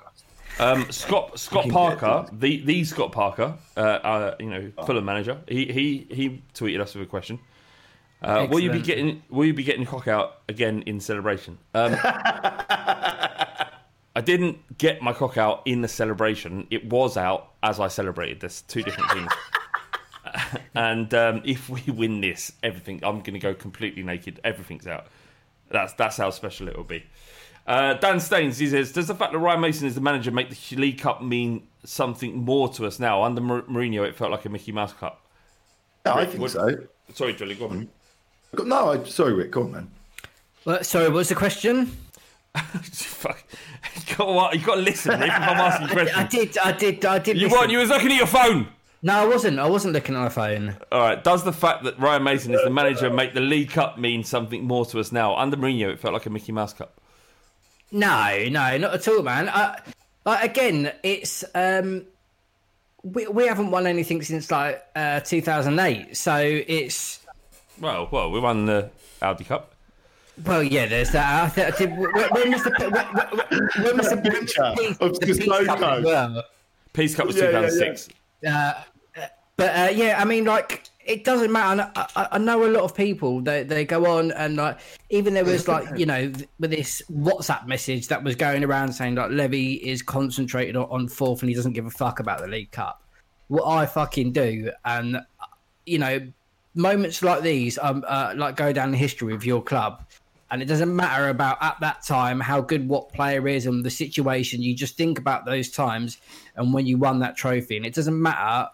Um, Scott Scott Parker, the the Scott Parker, uh, uh, you know, Fulham manager. He he he tweeted us with a question. Uh, will you be getting Will you be getting cock out again in celebration? Um, I didn't get my cock out in the celebration. It was out as I celebrated. There's two different things. and um, if we win this, everything I'm going to go completely naked. Everything's out. That's that's how special it will be. Uh, Dan Staines, he says, does the fact that Ryan Mason is the manager make the League Cup mean something more to us now? Under Mar- Mourinho, it felt like a Mickey Mouse Cup. Yeah, I think what- so. Sorry, Jolly, go on. No, I, sorry, Rick. Go on, man. Well, sorry, what's the question? Fuck. You got, what? you got to listen if I'm asking I questions. did, I did, I did. You listen. weren't, you was looking at your phone. No, I wasn't. I wasn't looking at my phone. All right. Does the fact that Ryan Mason is the manager make the League Cup mean something more to us now? Under Mourinho, it felt like a Mickey Mouse Cup. No, no, not at all, man. I, like again, it's um, we we haven't won anything since like uh, 2008, so it's Well, well, we won the Audi Cup. well, yeah. There's that. I th- I did, when, when was the when, when- when was the, Picture peace- of the peace cup well? Peace Cup was Yeah, yeah, 2006. Uh, but uh, yeah, I mean, like it doesn't matter. I, I, know a lot of people they they go on and like even there was like you know with this WhatsApp message that was going around saying like Levy is concentrated on, fourth and he doesn't give a fuck about the League Cup. What I fucking do, and you know, moments like these um uh, like go down in history with your club. And it doesn't matter about at that time how good what player is and the situation. You just think about those times and when you won that trophy. And it doesn't matter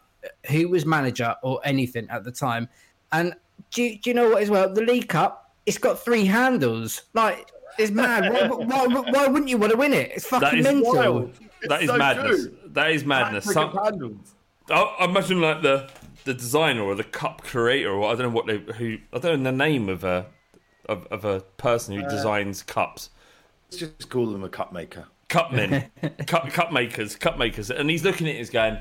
who was manager or anything at the time. And do you, do you know what as well? The League Cup, it's got three handles. Like, it's mad. why, why, why, why wouldn't you want to win it? It's fucking That is mental. wild. That is so madness. true. That is madness. Patrick Some, handles. I, I imagine like the the designer or the cup creator or I don't know what they who I don't know the name of a of, of a person who uh, designs cups. Let's just call them a cup maker. cup men, cup, cup makers, cup makers, and he's looking at it, he's going,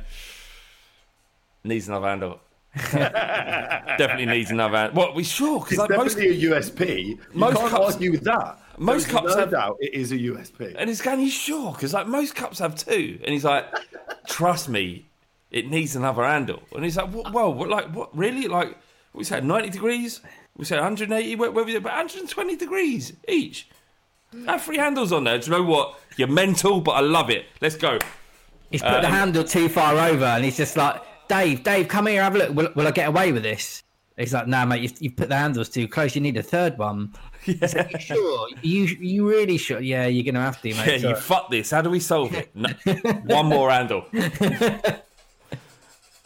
needs another handle. definitely needs another handle. What we sure? Because It's like most, a USP. You most can't cups- argue with that. most There's cups no have- doubt it is a USP. and he's going, you sure? Because like most cups have two, and he's like, trust me, it needs another handle. And he's like, what, well, what, like what? Really? Like we said, ninety degrees. We said 180. Where, where was it? But 120 degrees each. Have three handles on there. Do you know what? You're mental, but I love it. Let's go. He's put Uh, the handle too far over, and he's just like, Dave, Dave, come here, have a look. Will, will I get away with this? He's like, Nah, mate, you've, you've put the handles too close. You need a third one. He's like, you sure? You you really sure? Yeah, you're gonna have to, mate. Yeah, you fuck this. How do we solve it? No, one more handle.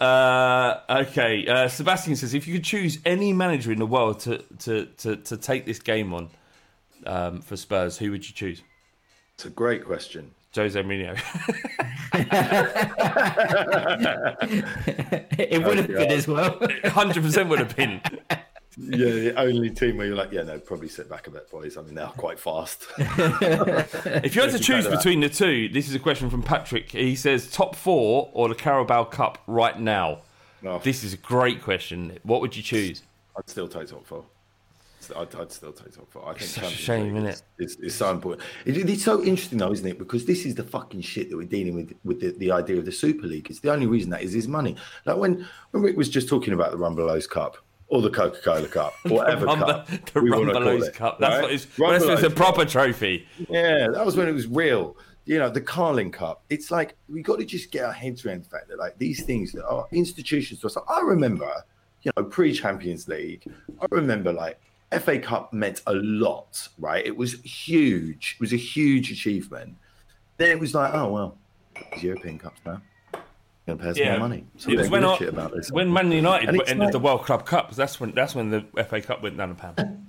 Uh, okay, uh, Sebastian says if you could choose any manager in the world to to to, to take this game on um, for Spurs, who would you choose? It's a great question. Jose Mourinho. it would have been as well. Hundred percent would have been. Yeah, the only team where you're like, yeah, no, probably sit back a bit, boys. I mean, they're quite fast. If you had to choose between the two, this is a question from Patrick. He says top four or the Carabao Cup right now. No. This is a great question. What would you choose? I'd still take top four. I'd, I'd still take top four. I think Such a shame, League innit? is, is, is so important. It, it's so interesting, though, isn't it? Because this is the fucking shit that we're dealing with with the, the idea of the Super League. It's the only reason that is his money. Like when when Rick was just talking about the Rumbelows Cup or the Coca Cola Cup, or whatever Rumble- cup the we wanna call Rumbelows it, Cup. That's right? what it's. That's it's a proper Cup. trophy. Yeah, that was when it was real. You know, the Carling Cup. It's like we got to just get our heads around the fact that like these things that are institutions to us. I remember, you know, pre Champions League. I remember like FA Cup meant a lot, right? It was huge. It was a huge achievement. Then it was like, oh well, it's European Cups now. Going to pay us Yeah, more money. So it was don't when shit about this. When Man United it's like- the World Club Cup, that's when that's when the FA Cup went down a pound.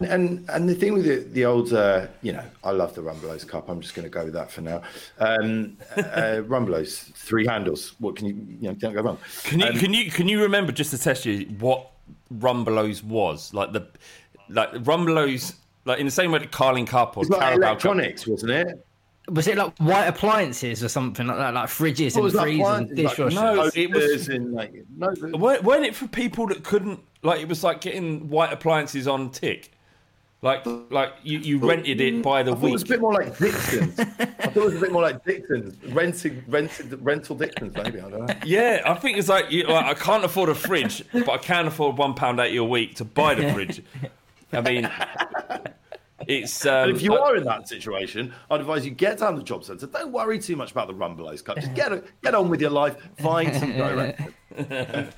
And and the thing with the, the old, uh, you know, I love the Rumbelows Cup. I'm just going to go with that for now. Um, uh, Rumbelows, three handles. What can you, you know, can't go wrong. Can you Um, can you can you remember just to test you what Rumbelows was like the like Rumbelows like in the same way that Carling Cup or It's like Carabao Cup. electronics, wasn't it? Was it like white appliances or something like that, like fridges What and freezers and appliances, like? No, it was- toasters and like no. Weren't, weren't it for people that couldn't like it was like getting white appliances on tick? Like like you, you rented it by the I thought it was a bit more like Dixon's. I thought it was a bit more like Dixon's, renting, rented, rental Dixon's, maybe. I don't know. Yeah, I think it's like, you, like I can't afford a fridge, but I can afford one pound eighty a week to buy the fridge. I mean, it's um, And if you I- are in that situation, I'd advise you get down to the job centre. Don't worry too much about the Rumbelows Cup. Just get get on with your life. Find some direction.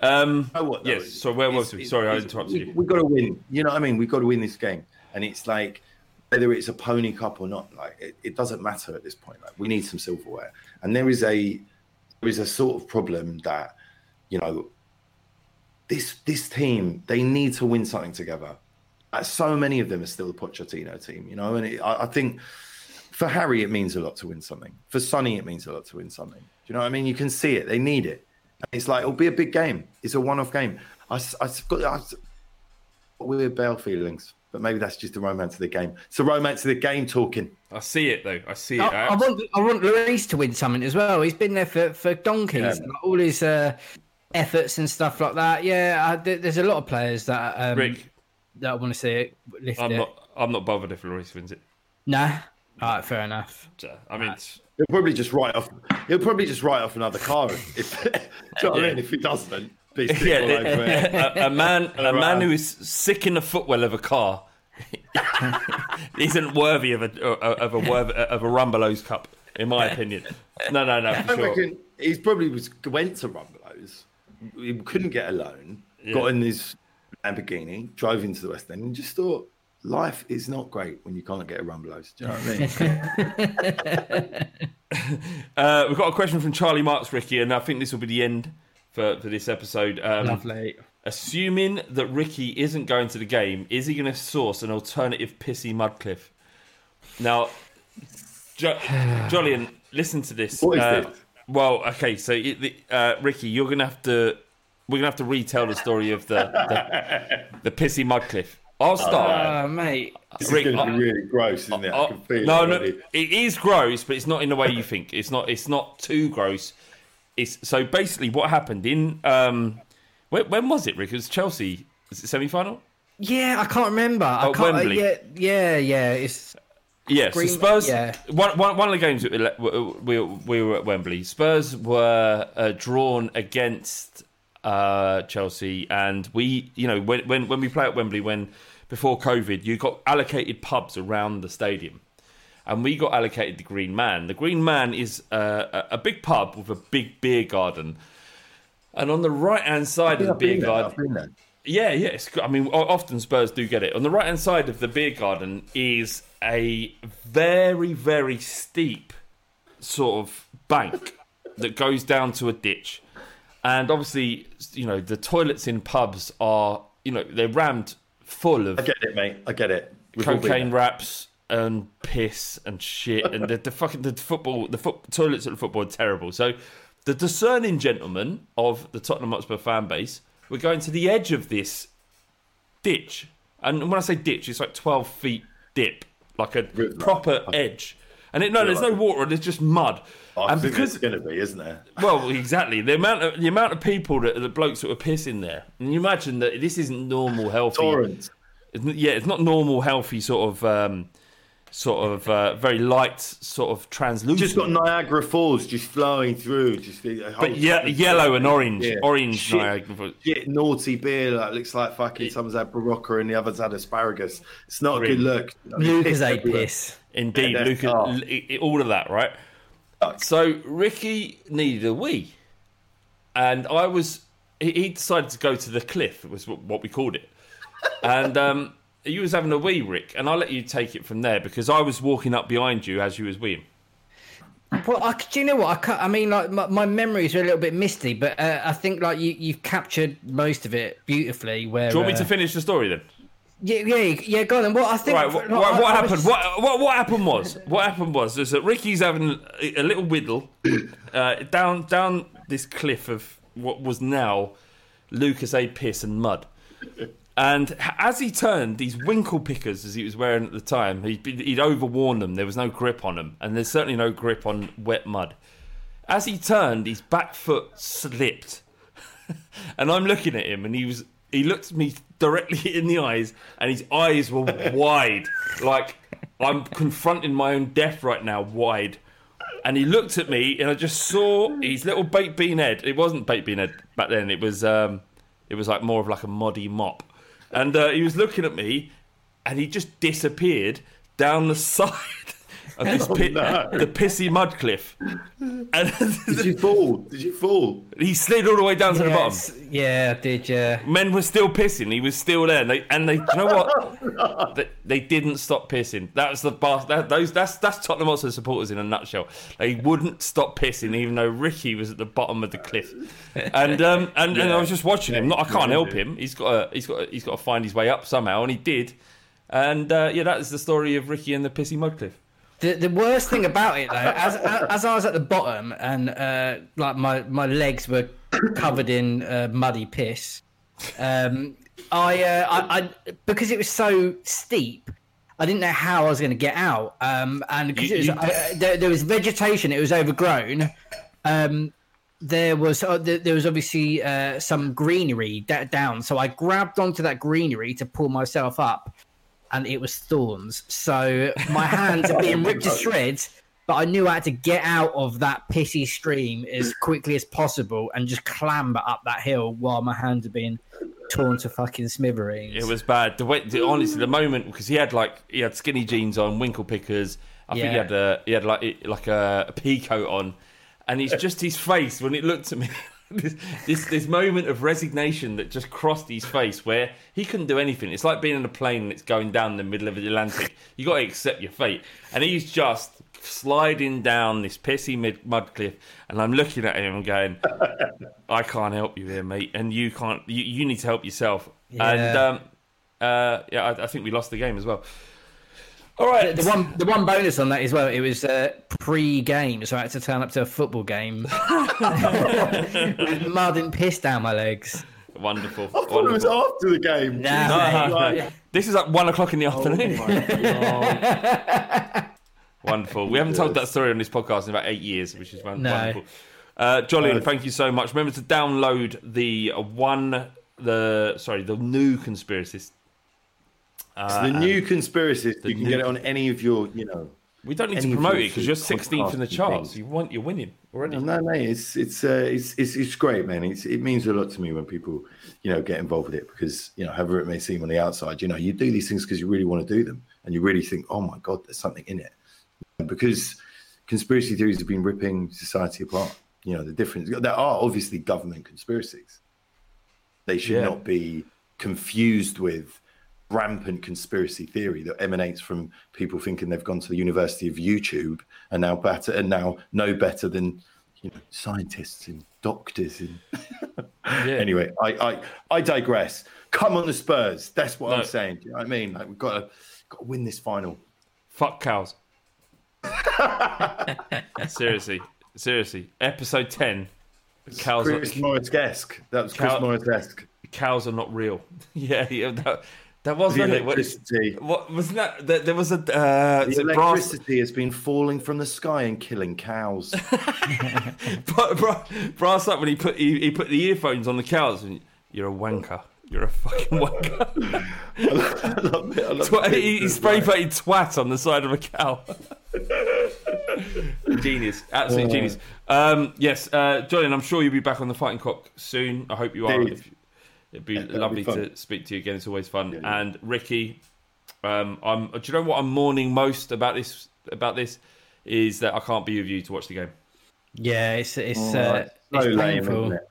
Um, know what, yes. So where was we? Sorry, I interrupted you. We've got to win. You know what I mean? We've got to win this game. And it's like, whether it's a pony cup or not, like it, it doesn't matter at this point. Like we need some silverware. And there is a there is a sort of problem that, you know, this this team, they need to win something together. Uh, so many of them are still the Pochettino team, you know, and it, I, I think for Harry it means a lot to win something. For Sonny it means a lot to win something. Do you know what I mean? You can see it. They need it. It's like it'll be a big game. It's a one-off game. I, s- I s- got I s- got weird Bale feelings, but maybe that's just the romance of the game. It's the romance of the game talking. I see it though. I see it. I, I want I want Luis to win something as well. He's been there for for donkeys, Yeah. like, all his uh, efforts and stuff like that. Yeah, I, there's a lot of players that um, Rick, that I want to see it lift I'm it. not. I'm not bothered if Luis wins it. Nah, all right, fair enough. So, I mean, it's- He'll probably just write off. He'll probably just write off another car if. if do you know what I mean? If he doesn't, be yeah, all over it. a, a man, a man who is sick in the footwell of a car isn't worthy of a of a worth, of a Rumbelows Cup, in my opinion. No, no, no, I for sure. reckon he's probably was went to Rumbelows. He couldn't get a loan. Got in his Lamborghini, drove into the West End, and just thought life is not great when you can't get a Rumbelows. Do you know what I mean? Uh, we've got a question from Charlie Marks, Ricky, and I think this will be the end for, for this episode. Um, Lovely. Assuming that Ricky isn't going to the game, is he going to source an alternative pissy Mudcliffe? Now, jo- Jolyon, listen to this. What is Uh, this? Well, okay, so it- the- uh, Ricky, you're going to have to. We're going to have to retell the story of the the, the pissy Mudcliffe. I'll start. Oh, mate. This Rick, is going to I- be really gross, isn't it? I can feel no, it no, already. it is gross, but it's not in the way you think. It's not. It's not too gross. It's so basically what happened in um, when, when was it, Rick? It was Chelsea. Was it semi final? Yeah, I can't remember. I Oh, can't, uh, yeah, yeah, yeah. It's Yeah, Green- so Spurs. yeah. One, one, one of the games we, we, we were at Wembley. Spurs were uh, drawn against uh, Chelsea, and we, you know, when, when when we play at Wembley, when before COVID, you got allocated pubs around the stadium, and we got allocated the Green Man. The Green Man is a, a big pub with a big beer garden, and on the right hand side of the I've beer garden, yeah, yeah. I mean, often Spurs do get it. On the right hand side of the beer garden is a very, very steep sort of bank that goes down to a ditch. And obviously, you know, the toilets in pubs are, you know, they're rammed full of I get it, mate. I get it. We've cocaine wraps and piss and shit. And the, the fucking the football the foot, toilets at the football are terrible. So the discerning gentlemen of the Tottenham Hotspur fan base were going to the edge of this ditch. And when I say ditch it's like 12 feet dip like a proper edge and it, no there's no water there's just mud I and think because it's going to be, isn't there? well, exactly. The amount of the amount of people that the blokes that were pissing there, and you imagine that this isn't normal, healthy. Torrents. Yeah, it's not normal, healthy sort of, um, sort of uh, very light, sort of translucent. Just got Niagara Falls just flowing through. Just but yeah, yellow and orange, Yeah. orange Shit, Niagara Falls. shit, naughty beer that looks like fucking someone's had Berocca and the other's had asparagus. It's not a good look. Lucozade everywhere. piss. Indeed, Yeah, Lucas, oh. l- i- i- all of that, right? So Ricky needed a wee, and I was. He, he decided to go to the cliff. It was what what we called it, and um, you was having a wee, Rick, and I'll let you take it from there because I was walking up behind you as you was weeing. Well, I, do you know what? I, I mean, like my, my memories are a little bit misty, but uh, I think like you you've captured most of it beautifully. Where Do you want me uh, to finish the story then? Yeah, yeah, yeah. Go on. Then. What I think. Right, what, like, what, I- what I happened? was- What, what what happened was what happened was is that Ricky's having a, a little whittle uh, down down this cliff of what was now Lucozade piss and mud, and as he turned, these winkle pickers as he was wearing at the time, he'd, he'd overworn them. There was no grip on them, and there's certainly no grip on wet mud. As he turned, his back foot slipped and I'm looking at him, and he was he looked me directly in the eyes, and his eyes were wide, like I'm confronting my own death right now, wide. And he looked at me, and I just saw his little baked bean head. It wasn't baked bean head back then. It was um, it was like more of like a muddy mop. And uh, he was looking at me, and he just disappeared down the side of this Oh, pit, no. the pissy mud cliff. And Did you fall? Did you fall? he slid all the way down to the bottom. Yeah, did you? Men were still pissing. He was still there, and they, and they you know what? they, they didn't stop pissing. That was the bar, that, those. That's that's Tottenham Hotspur supporters in a nutshell. They wouldn't stop pissing, even though Ricky was at the bottom of the cliff. And um and, and I was just watching him. Not, I can't help him. He's got to, he's got to, he's got to find his way up somehow, and he did. And uh, yeah, that is the story of Ricky and the pissy mud cliff. The, the worst thing about it though, as as I was at the bottom and uh, like my, my legs were covered in uh, muddy piss, um, I, uh, I I because it was so steep, I didn't know how I was going to get out. Um, and because You- it was you- uh, there, there was vegetation, it was overgrown. Um, there was uh, there, there was obviously uh, some greenery da- down, so I grabbed onto that greenery to pull myself up and it was thorns. So my hands are being ripped to shreds, but I knew I had to get out of that pissy stream as quickly as possible and just clamber up that hill while my hands are being torn to fucking smithereens. It was bad. The way, the, honestly, the moment because he had like he had skinny jeans on, winkle pickers. I think he had a he had like like a, a pea coat on, and it's just his face when it looked at me. This, this this moment of resignation that just crossed his face, where he couldn't do anything. It's like being in a plane that's going down the middle of the Atlantic. You got to accept your fate, and he's just sliding down this pissy mid, mud cliff, and I'm looking at him and going, "I can't help you here, mate, and you can't. You, you need to help yourself." And Yeah. um, uh, yeah, I, I think we lost the game as well. All right, The, the one, the one bonus on that as well. It was uh, pre-game, so I had to turn up to a football game with mud and piss down my legs. Wonderful. I thought it was after the game. Nah, No, no, Like- no. This is at one o'clock in the Oh afternoon. my God. Wonderful. We haven't told that story on this podcast in about eight years, which is won- No. wonderful. Uh, Jolyon, thank you so much. Remember to download the uh, one, the sorry, the new conspiracist. Uh, the new conspiracies, the you can new- get it on any of your, you know. We don't need to promote it because you're food 16th in the charts. things. You want, you're winning already. No, no, it's it's uh, it's it's it's great, man. It's it means a lot to me when people, you know, get involved with it because you know, however it may seem on the outside, you know, you do these things because you really want to do them and you really think, oh my god, there's something in it, because conspiracy theories have been ripping society apart. You know, the difference. There are obviously government conspiracies. They should Yeah. not be confused with rampant conspiracy theory that emanates from people thinking they've gone to the University of YouTube and now better and now know better than you know scientists and doctors and anyway I, I I digress come on the Spurs that's what No. I'm saying do you know what I mean like we've got to got to win this final Fuck cows. seriously, seriously. Episode 10. Cows are, Chris Morris-esque that was Chris Morris-esque cows are not real. yeah, yeah, that, that was the wasn't it? What, electricity what wasn't that? There, there was a uh, the it brass, electricity has been falling from the sky and killing cows Bra- Bra- brass up when he put he, he put the earphones on the cows. And you're a wanker. You're a fucking wanker. I love it. I love it. he, he spray painted twat on the side of a cow. genius, absolute genius. Um, yes, uh, Jolyon, I'm sure you'll be back on the fighting cock soon. I hope you are. If you, it'd be that'd be lovely fun. to speak to you again. It's always fun. Yeah, yeah. And Ricky, um, I'm. Do you know what I'm mourning most about this? About this is that I can't be with you to watch the game. Yeah, it's it's Oh, uh, so it's lame, painful. isn't it?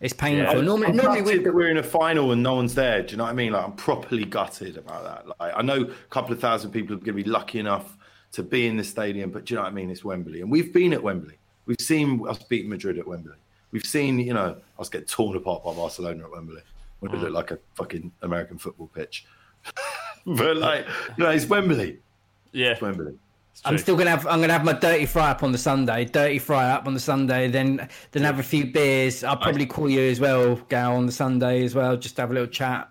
It's painful. Yeah. Normally, I'm normally gutted we that we're in a final and no one's there. Do you know what I mean? Like I'm properly gutted about that. Like I know a couple of thousand people are going to be lucky enough to be in the stadium, but do you know what I mean? It's Wembley, and we've been at Wembley. We've seen us beat Madrid at Wembley. We've seen you know us get torn apart by Barcelona at Wembley when it Mm. looked like a fucking American football pitch. but like you know, it's Wembley. Yeah, It's Wembley. I'm still gonna have I'm gonna have my dirty fry up on the Sunday. Dirty fry up on the Sunday, then then have a few beers. I'll probably call you as well, Gal, on the Sunday as well, just to have a little chat.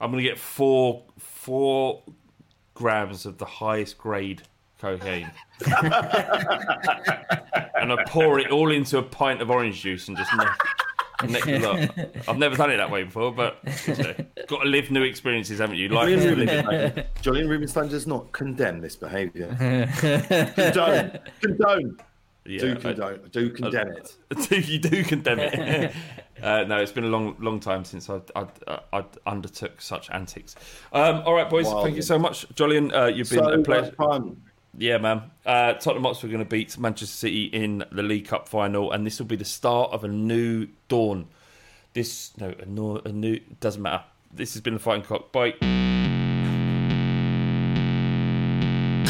I'm gonna get four four grams of the highest grade cocaine, and I pour it all into a pint of orange juice and just neck, neck it up. I've never done it that way before, but you know, got to live new experiences, haven't you? Life Jolyon. Rubinstein, Jolyon Rubinstein does not condemn this behaviour. condone, condone. Yeah, do I- condone, do condemn it. do you do condemn it? uh, no, it's been a long, long time since I I, I undertook such antics. Um, all right, boys, thank you so much, Jolyon. Uh, you've been So a pleasure. fun. Yeah, man. Uh, Tottenham Hotspur are going to beat Manchester City in the League Cup final, and this will be the start of a new dawn. This no, a, no, a new doesn't matter. This has been the Fighting Cock. Bye.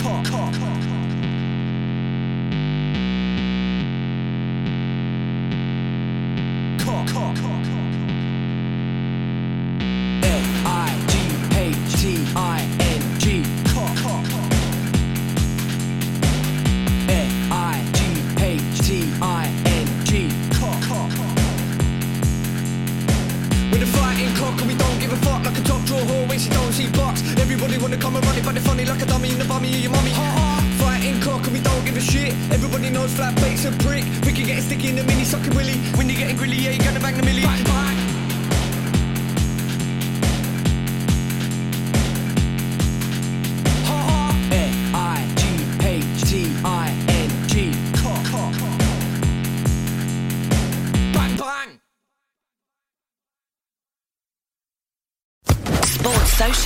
Cock, cock, cock, I wanna come and run it, but they're funny like a dummy in the bummy of your mummy. Fighting cock and we don't give a shit. Everybody knows flat bait's a prick. We can get sticky in the mini sucking willy. When you getting grilly, yeah, you gonna bang the milli. Bang, bang.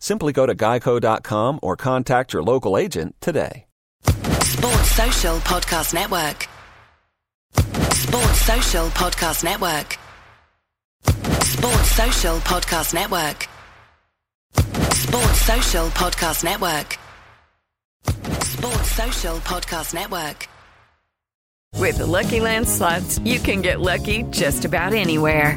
Simply go to geico.com or contact your local agent today. Sports Social Podcast Network. Sports Social Podcast Network. Sports Social Podcast Network. Sports Social Podcast Network. Sports Social Podcast Network. With the Lucky Land slots, you can get lucky just about anywhere.